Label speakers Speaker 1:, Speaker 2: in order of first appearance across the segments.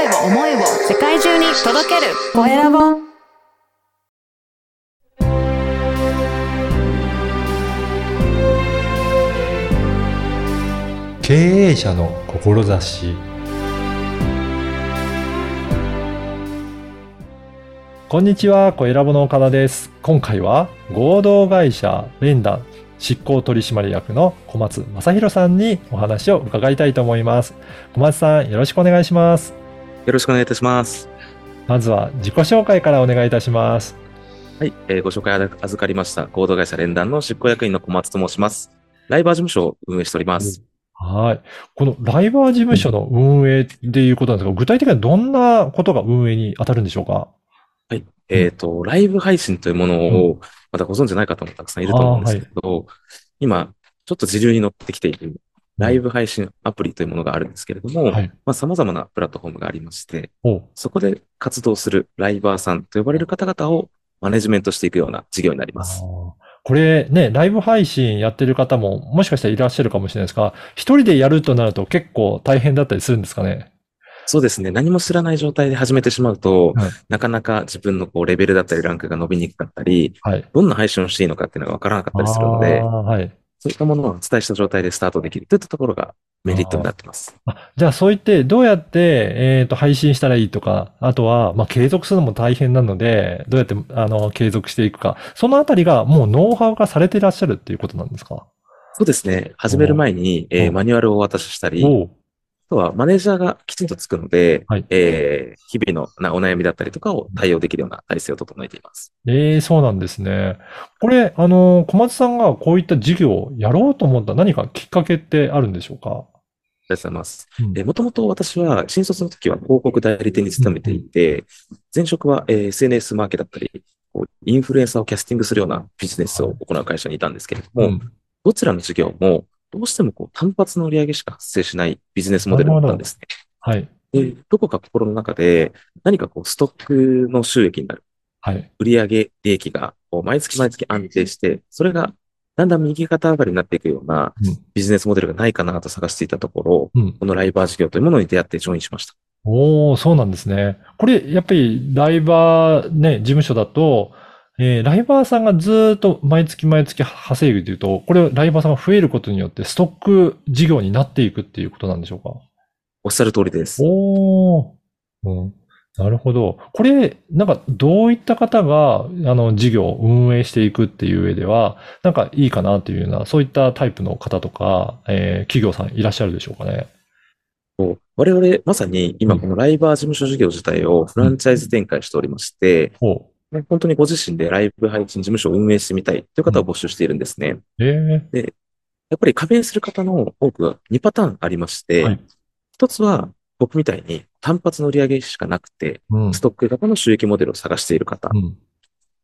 Speaker 1: 声を思いを世界中に届けるコエラボ
Speaker 2: 経営者の志こんにちは、コエラボの岡田です。今回は合同会社連弾執行取締役の小松正弘さんにお話を伺いたいと思います。小松さん、よろしくお願いします。
Speaker 3: よろしくお願いいたします。
Speaker 2: まずは自己紹介からお願いいたします。
Speaker 3: はい、えーご紹介あ預かりました合同会社連弾の執行役員の小松と申します。ライバー事務所を運営しております。
Speaker 2: はい。このライバー事務所の運営っていうことなんですが、具体的にはどんなことが運営に当たるんでしょうか？
Speaker 3: はい。えっ、と、ライブ配信というものを、まだご存知ない方もたくさんいると思うんですけど、今、ちょっと時流に乗ってきている、ライブ配信アプリというものがあるんですけれども、
Speaker 2: はい。
Speaker 3: まあ、様々なプラットフォームがありまして、
Speaker 2: お
Speaker 3: そこで活動するライバーさんと呼ばれる方々をマネジメントしていくような事業になります。
Speaker 2: これね、ライブ配信やってる方ももしかしたらいらっしゃるかもしれないですが、一人でやるとなると結構大変だったりするんですかね？
Speaker 3: そうですね。何も知らない状態で始めてしまうと、
Speaker 2: はい
Speaker 3: なかなか自分のこうレベルだったりランクが伸びにくかったり、
Speaker 2: はい。
Speaker 3: どんな配信をしていいのかっていうのがわからなかったりするの
Speaker 2: あ
Speaker 3: で
Speaker 2: ー、はい。
Speaker 3: そういったものをお伝えした状態でスタートできるといったところがメリットになってます。
Speaker 2: あじゃあそう言ってどうやって、えっと、配信したらいいとか、あとは、まあ、継続するのも大変なので、どうやって、あの、継続していくか、そのあたりがもうノウハウ化されていらっしゃるっていうことなんですか？
Speaker 3: そうですね。始める前に、え
Speaker 2: お
Speaker 3: ーマニュアルをお渡ししたり、とはマネージャーがきちんとつくので、
Speaker 2: はい。
Speaker 3: えー日々のなお悩みだったりとかを対応できるような体制を整えています。
Speaker 2: ええそうなんですね。これ、あの、小松さんがこういった事業をやろうと思った何かきっかけってあるんでしょうか？
Speaker 3: ありがとうございます。もともと私は新卒の時は広告代理店に勤めていて、前職は、えー SNS マーケだったり、こうインフルエンサーをキャスティングするようなビジネスを行う会社にいたんですけれども、
Speaker 2: うん。
Speaker 3: どちらの事業もどうしてもこう単発の売り上げしか発生しないビジネスモデルだったんですね。
Speaker 2: はい。
Speaker 3: でどこか心の中で何かこうストックの収益になる
Speaker 2: はい。
Speaker 3: 売上利益がこう毎月毎月安定して、それがだんだん右肩上がりになっていくような
Speaker 2: うん
Speaker 3: ビジネスモデルがないかなと探していたところ、
Speaker 2: うん。
Speaker 3: このライバー事業というものに出会ってジョインしました。
Speaker 2: おー、そうなんですね。これ、やっぱり、ライバーね、事務所だと、えーライバーさんがずーっと毎月毎月稼ぐというと、これ、ライバーさんが増えることによって、ストック事業になっていくっていうことなんでしょうか？
Speaker 3: おっしゃる通りです。
Speaker 2: おー。うん。なるほど。これ、なんか、どういった方が、あの、事業を運営していくっていう上では、なんかいいかなっていうような、そういったタイプの方とか、えー企業さんいらっしゃるでしょうかね？
Speaker 3: 我々、まさに今このライバー事務所事業自体をフランチャイズ展開しておりまして、
Speaker 2: ほ
Speaker 3: ね本当にご自身でライブ配信事務所を運営してみたいという方を募集しているんですね。
Speaker 2: う。ええ
Speaker 3: やっぱり加盟する方の多くが2パターンありまして、
Speaker 2: はい
Speaker 3: 一つは僕みたいに単発の売り上げしかなくて、
Speaker 2: うん。
Speaker 3: ストック型の収益モデルを探している方。
Speaker 2: うん。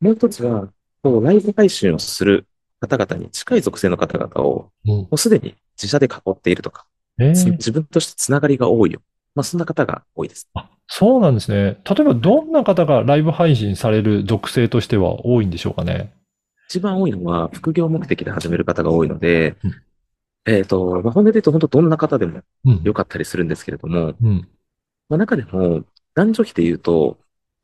Speaker 3: もう一つは、こうライブ配信をする方々に近い属性の方々を、
Speaker 2: うん
Speaker 3: もうすでに自社で囲っているとか、
Speaker 2: ええ
Speaker 3: つ自分としてつながりが多いよ。まあ、そんな方が多いです。
Speaker 2: あ、そうなんですね。例えばどんな方がライブ配信される属性としては多いんでしょうかね？
Speaker 3: 一番多いのは、副業目的で始める方が多いので、
Speaker 2: うん
Speaker 3: えっ、と、まあ、本音で言うと本当どんな方でも
Speaker 2: うん。
Speaker 3: 良かったりするんですけれども、
Speaker 2: うん。
Speaker 3: まあ、中でも、男女比で言うと、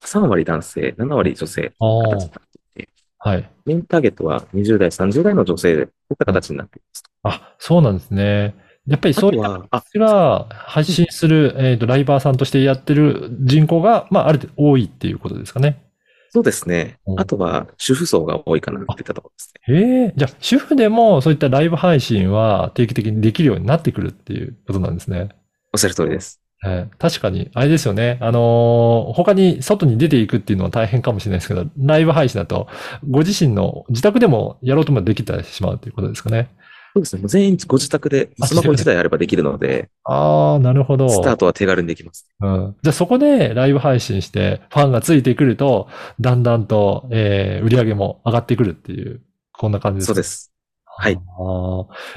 Speaker 3: 3割男性、7割女性形になっていて、
Speaker 2: はい。
Speaker 3: メインターゲットは20代、30代の女性で、こういった形になっています。
Speaker 2: あ、そうなんですね。やっぱりそういった
Speaker 3: あとは、あ、
Speaker 2: が発信する、えっと、ライバーさんとしてやってる人口が、まあ、ある程度多いっていうことですかね。
Speaker 3: そうですね
Speaker 2: う。ん
Speaker 3: あとは、主婦層が多いかなっていったところですね。
Speaker 2: へえ、じゃあ、主婦でもそういったライブ配信は定期的にできるようになってくるっていうことなんですね。
Speaker 3: おっしゃる通りです。
Speaker 2: はい確かに、あれですよね。あのー他に外に出ていくっていうのは大変かもしれないですけど、ライブ配信だと、ご自身の自宅でもやろうともできてしまうということですかね。
Speaker 3: そうですね。もう全員ご自宅で、
Speaker 2: あ
Speaker 3: スマホ1台あればできるので、
Speaker 2: ああ、なるほど。
Speaker 3: スタートは手軽にできます。
Speaker 2: うん。じゃあそこでライブ配信してファンがついてくると、だんだんと、えー売り上げも上がってくるっていう、こんな感じですか？
Speaker 3: そうです。はい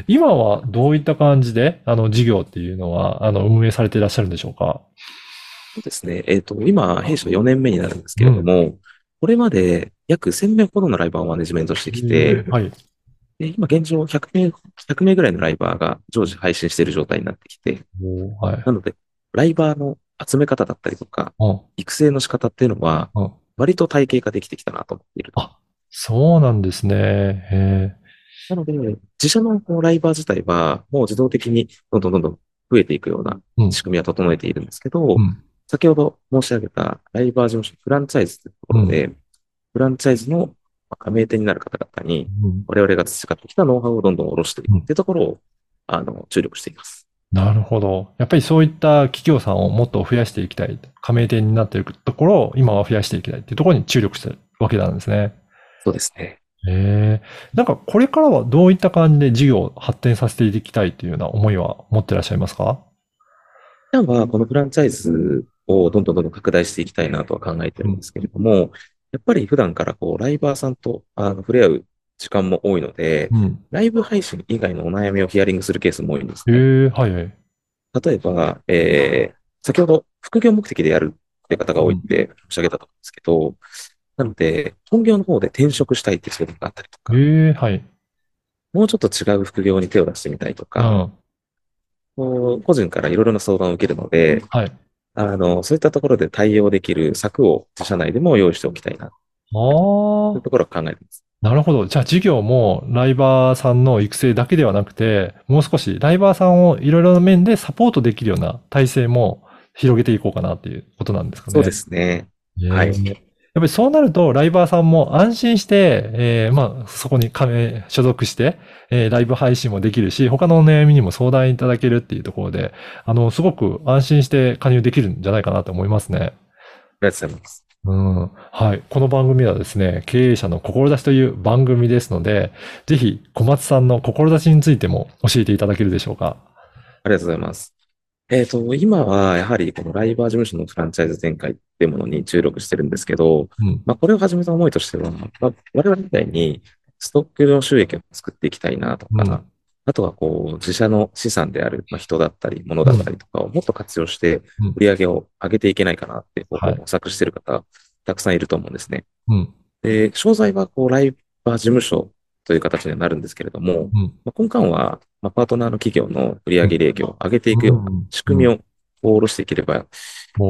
Speaker 2: 今はどういった感じで、あの、事業っていうのは、あの、運営されていらっしゃるんでしょうか？
Speaker 3: そうですね。えっ、と、今、弊社4年目になるんですけれども、これまで約1000名ほどのライバーをマネジメントしてきて、
Speaker 2: はい。
Speaker 3: で今現状100名、100名ぐらいのライバーが常時配信している状態になってきて、
Speaker 2: はい。
Speaker 3: なので、ライバーの集め方だったりとか、
Speaker 2: うん
Speaker 3: 育成の仕方っていうのは
Speaker 2: うん、
Speaker 3: 割と体系化できてきたなと思っている。
Speaker 2: あそうなんですね。へ
Speaker 3: なので、自社のこのライバー自体は、もう自動的にどんどんどんどん増えていくような。仕組みは整えているんですけど、
Speaker 2: うん。
Speaker 3: 先ほど申し上げたライバー事務所フランチャイズというところで、フランチャイズのまあ加盟店になる方々に、
Speaker 2: うん
Speaker 3: 我々が培ってきたノウハウをどんどん下ろしていくっていうところを、あの、注力しています。
Speaker 2: なるほど。やっぱりそういった企業さんをもっと増やしていきたい。加盟店になっているところを今は増やしていきたいっていうところに注力してるわけなんですね。
Speaker 3: そうですね。
Speaker 2: へえ。なんかこれからはどういった感じで事業を発展させていきたいというような思いは持ってらっしゃいますか？
Speaker 3: 普段はこのフランチャイズをどんどんどんどん拡大していきたいなとは考えてるんですけれども、やっぱり普段からこう、ライバーさんとあの触れ合う時間も多いので、
Speaker 2: うん。
Speaker 3: ライブ配信以外のお悩みをヒアリングするケースも多いんですね。
Speaker 2: へえ、はいはい。
Speaker 3: 例えば、えー、先ほど副業目的でやるって方が多いって申し上げたと思うんですけど、なので、本業の方で転職したいっていう相談があったりとか、
Speaker 2: へえ、はい。
Speaker 3: もうちょっと違う副業に手を出してみたいと
Speaker 2: う
Speaker 3: か、う個人からいろいろな相談を受けるので、
Speaker 2: はい。
Speaker 3: あの、そういったところで対応できる策を自社内でも用意しておきたいな、
Speaker 2: ああ
Speaker 3: という、ところを考えています。
Speaker 2: なるほど。じゃあ事業もライバーさんの育成だけではなくて、もう少しライバーさんをいろいろな面でサポートできるような体制も広げていこうかなっていうことなんですかね。
Speaker 3: そうですね。はい
Speaker 2: えーやっぱりそうなると、ライバーさんも安心して、えーまあ、そこに加盟、所属して、えーライブ配信もできるし、他のお悩みにも相談いただけるっていうところで、あの、すごく安心して加入できるんじゃないかなと思いますね。
Speaker 3: ありがとうございます。
Speaker 2: うん。はい。この番組はですね、経営者の志という番組ですので、ぜひ小松さんの志についても教えていただけるでしょうか。
Speaker 3: ありがとうございます。えっと、今はやはりこのライバー事務所のフランチャイズ展開っていうものに注力してるんですけど、
Speaker 2: うん。
Speaker 3: まあ、これを始めた思いとしては、まあ、我々みたいにストックの収益を作っていきたいなとか、
Speaker 2: うん
Speaker 3: あとはこう、自社の資産である、まあ、人だったり、物だったりとかをもっと活用して
Speaker 2: うん
Speaker 3: 売り上げを上げていけないかなって、模索してる方、たくさんいると思うんですね。
Speaker 2: うん。
Speaker 3: で、商材はこう、ライバー事務所という形にはなるんですけれども、
Speaker 2: うん。
Speaker 3: まあ、根幹は、まあ、パートナーの企業の売上利益を上げていくような仕組み
Speaker 2: を、
Speaker 3: 下ろしていければ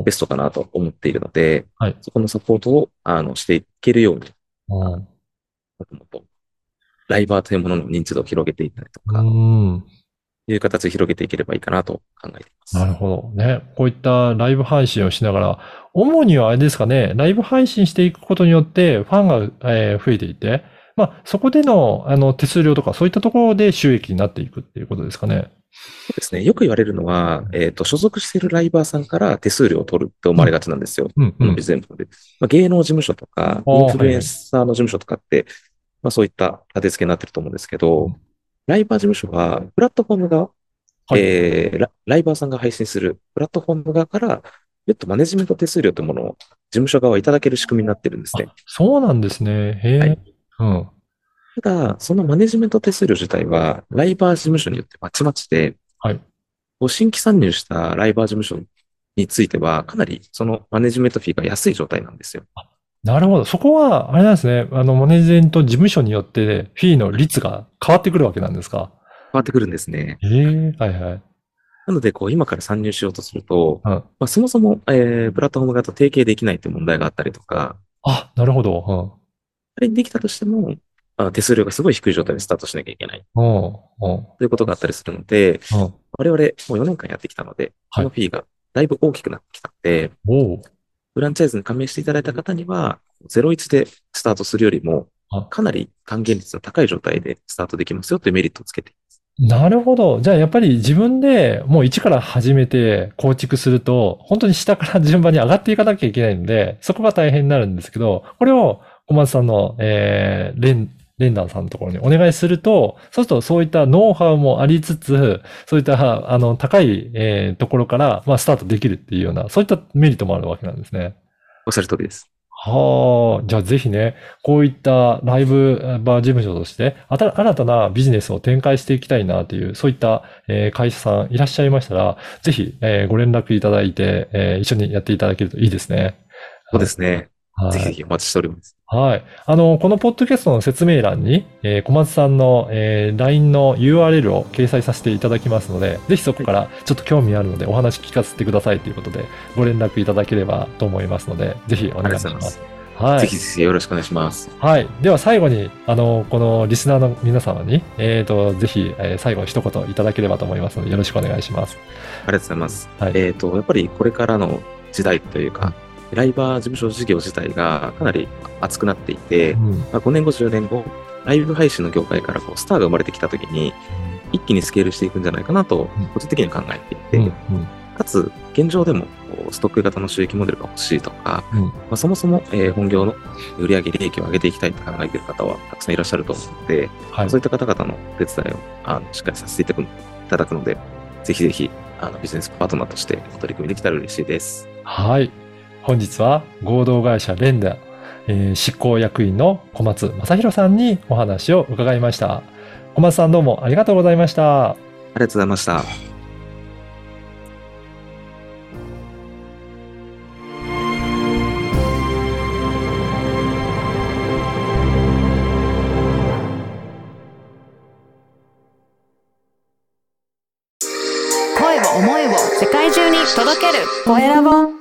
Speaker 3: ベストかなと思っているので、
Speaker 2: はい
Speaker 3: そこのサポートをあのしていけるように、
Speaker 2: うん
Speaker 3: もっともっとライバーというものの認知度を広げていったりとか、
Speaker 2: うん。
Speaker 3: いう形で広げていければいいかなと考えています。
Speaker 2: なるほど。ね。こういったライブ配信をしながら、主にはあれですかね、ライブ配信していくことによって、ファンが、えー増えていて、まあ、そこでの、あの、手数料とか、そういったところで収益になっていくっていうことですかね。
Speaker 3: そうですね。よく言われるのは、えっ、と、所属しているライバーさんから手数料を取るって思われがちなんですよ。
Speaker 2: うん、うん
Speaker 3: このビ。ジネスモデルまあ、芸能事務所とか、インフルエンサーの事務所とかって、まあそういった立て付けになってると思うんですけど、
Speaker 2: うん
Speaker 3: ライバー事務所は、プラットフォーム側、
Speaker 2: はい
Speaker 3: えーラ、ライバーさんが配信するプラットフォーム側から、別途マネジメント手数料というものを事務所側はいただける仕組みになってるんですね。
Speaker 2: あそうなんですね。へえ、
Speaker 3: はい
Speaker 2: うん。
Speaker 3: ただ、そのマネジメント手数料自体は、ライバー事務所によってまちまちで、
Speaker 2: はい。
Speaker 3: 新規参入したライバー事務所については、かなりそのマネジメントフィーが安い状態なんですよ。
Speaker 2: なるほど。そこは、あれなんですね。あの、マネジメント事務所によって、フィーの率が変わってくるわけなんですか？
Speaker 3: 変わってくるんですね。
Speaker 2: へえ、はいはい。
Speaker 3: なので、こう、今から参入しようとすると、
Speaker 2: うん。
Speaker 3: まあ、そもそも、えー、プラットフォーム側と提携できないという問題があったりとか、
Speaker 2: あ、なるほど。
Speaker 3: あれにできたとしても、あ手数料がすごい低い状態でスタートしなきゃいけない。ということがあったりするので、
Speaker 2: うん。
Speaker 3: 我々もう4年間やってきたので、
Speaker 2: はい
Speaker 3: そのフィーがだいぶ大きくなってきたので。フランチャイズに加盟していただいた方には、01でスタートするよりも
Speaker 2: あ、
Speaker 3: かなり還元率の高い状態でスタートできますよというメリットをつけています。
Speaker 2: なるほど。じゃあやっぱり自分でもう一から始めて構築すると、本当に下から順番に上がっていかなきゃいけないので、そこが大変になるんですけど、これを小松さんの、えー、レン、レンダーさんのところにお願いすると、そうするとそういったノウハウもありつつ、そういった、あの、高い、えーところから、まあ、スタートできるっていうような、そういったメリットもあるわけなんですね。
Speaker 3: おっしゃる通りです。
Speaker 2: はあ、じゃあぜひね、こういったライブバー事務所として、新たなビジネスを展開していきたいなという、そういった、えー会社さんいらっしゃいましたら、ぜひ、えーご連絡いただいて、えー一緒にやっていただけるといいですね。
Speaker 3: そうですね。
Speaker 2: はい
Speaker 3: ぜひぜひお待ちしております。
Speaker 2: はい。あの、このポッドキャストの説明欄に、えー小松さんの、えー LINE の URL を掲載させていただきますので、ぜひそこからちょっと興味あるのでお話聞かせてくださいということで、ご連絡いただければと思いますので、ぜひお願いしま。
Speaker 3: す
Speaker 2: はい
Speaker 3: ぜひ。ぜひよろしくお願いします。
Speaker 2: はい。では最後に、あの、このリスナーの皆様に、えっ、と、ぜひ、えー最後一言いただければと思いますので、よろしくお願いします。
Speaker 3: ありがとうございます。
Speaker 2: はい
Speaker 3: えっ、と、やっぱりこれからの時代というか、ライバー事務所事業自体がかなり熱くなっていて、
Speaker 2: うん。
Speaker 3: まあ、5年後、10年後、ライブ配信の業界からこうスターが生まれてきたときに、一気にスケールしていくんじゃないかなと
Speaker 2: うん、
Speaker 3: 個人的には考えていて、
Speaker 2: うん。うん。
Speaker 3: かつ、現状でもストック型の収益モデルが欲しいとか、
Speaker 2: うん
Speaker 3: まあ、そもそも、えー本業の売上利益を上げていきたいと考えている方はたくさんいらっしゃると思うので、
Speaker 2: はい
Speaker 3: そういった方々のお手伝いをあのしっかりさせていただくいただくので、ぜひぜひあのビジネスパートナーとしてお取り組みできたら嬉しいです。
Speaker 2: はい。本日は合同会社レンダ、えー執行役員の小松正弘さんにお話を伺いました。小松さんどうもありがとうございました。
Speaker 3: ありがとうございました。
Speaker 1: 声を思いを世界中に届けるコエラボ